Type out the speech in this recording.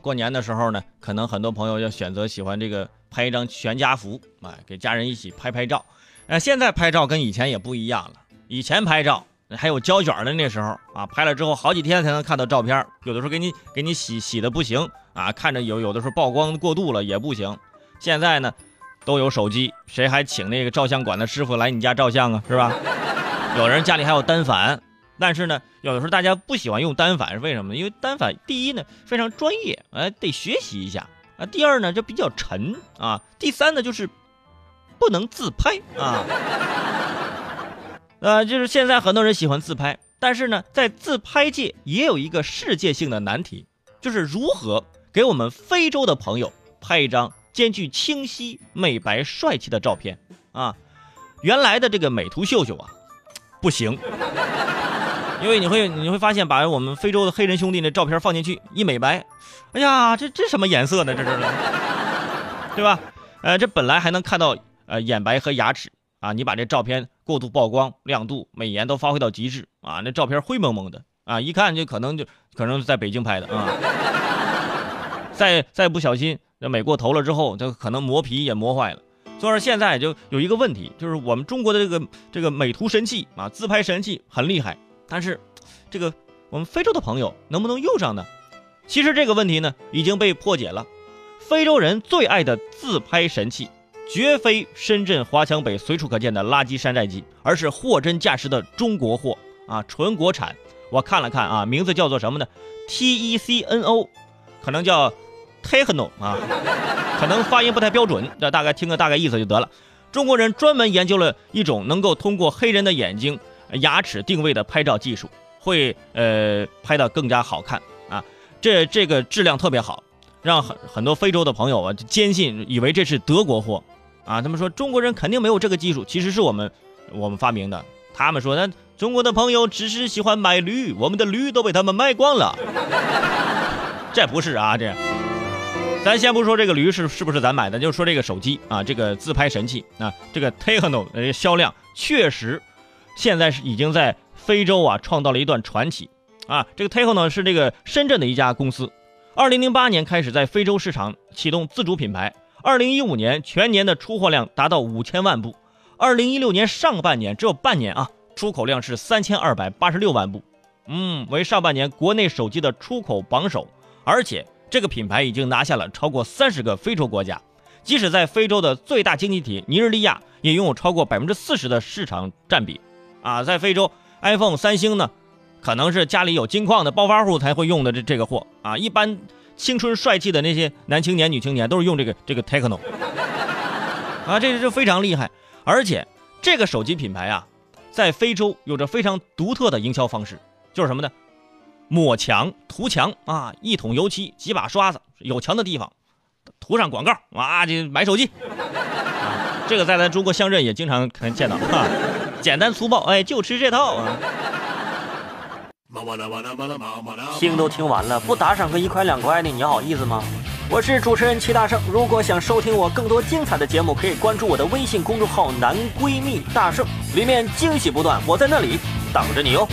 过年的时候呢，可能很多朋友要选择喜欢这个拍一张全家福，哎，给家人一起拍拍照。呃，现在拍照跟以前也不一样了。以前拍照还有胶卷的那时候啊，拍了。之后好几天才能看到照片，有的时候给你给你洗洗的不行啊，看着有有的时候曝光过度了。也不行。现在呢，都有手机，谁还请那个照相馆的师傅来你家照相啊？是吧？有人家里还有单反。但是呢，有的时候大家不喜欢用单反是为什么呢？因为单反第一呢非常专业，哎，得学习一下啊。第二呢就比较沉啊。第三呢就是不能自拍啊。呃，就是现在很多人喜欢自拍，但是呢，在自拍界也有一个世界性的难题，就是如何给我们非洲的朋友拍一张兼具清晰、美白、帅气的照片啊。原来的这个美图秀秀啊，不行。因为你会你会发现，把我们非洲的黑人兄弟那照片放进去一美白，哎呀，这这什么颜色呢？这是，对吧？呃，这本来还能看到呃眼白和牙齿啊，你把这照片过度曝光、亮度、美颜都发挥到极致啊，那照片灰蒙蒙的啊，一看就可能就可能在北京拍的啊。再再不小心，那美过头了之后，这可能磨皮也磨坏了。所以说现在就有一个问题，就是我们中国的这个这个美图神器啊，自拍神器很厉害。但是，这个我们非洲的朋友能不能用上呢？其实这个问题呢已经被破解了。非洲人最爱的自拍神器，绝非深圳华强北随处可见的垃圾山寨机，而是货真价实的中国货啊，纯国产。我看了看啊，名字叫做什么呢？T E C N O，可能叫 Techno 啊，可能发音不太标准，这大概听个大概意思就得了。中国人专门研究了一种能够通过黑人的眼睛。牙齿定位的拍照技术会呃拍的更加好看啊，这这个质量特别好，让很很多非洲的朋友啊坚信以为这是德国货啊，他们说中国人肯定没有这个技术，其实是我们我们发明的。他们说那中国的朋友只是喜欢买驴，我们的驴都被他们卖光了。这不是啊，这咱先不说这个驴是是不是咱买的，就说这个手机啊，这个自拍神器啊，这个 Techno 呃销量确实。现在是已经在非洲啊创造了一段传奇。啊！这个 Takeo 呢是这个深圳的一家公司，二零零八年开始在非洲市场启动自主品牌，二零一五年全年的出货量达到五千万部，二零一六年上半年只有半年啊，出口量是三千二百八十六万部，嗯，为上半年国内手机的出口榜首，而且这个品牌已经拿下了超过三十个非洲国家，即使在非洲的最大经济体尼日利亚，也拥有超过百分之四十的市场占比。啊，在非洲，iPhone、三星呢，可能是家里有金矿的暴发户才会用的这这个货啊。一般青春帅气的那些男青年、女青年都是用这个这个 Techno 啊，这是非常厉害。而且这个手机品牌啊，在非洲有着非常独特的营销方式，就是什么呢？抹墙、涂墙啊，一桶油漆、几把刷子，有墙的地方涂上广告，哇，就买手机。这个在咱中国乡镇也经常可能见到啊。简单粗暴，哎，就吃这套啊！听都听完了，不打赏个一块两块的，你好意思吗？我是主持人齐大圣，如果想收听我更多精彩的节目，可以关注我的微信公众号“男闺蜜大圣”，里面惊喜不断，我在那里等着你哦。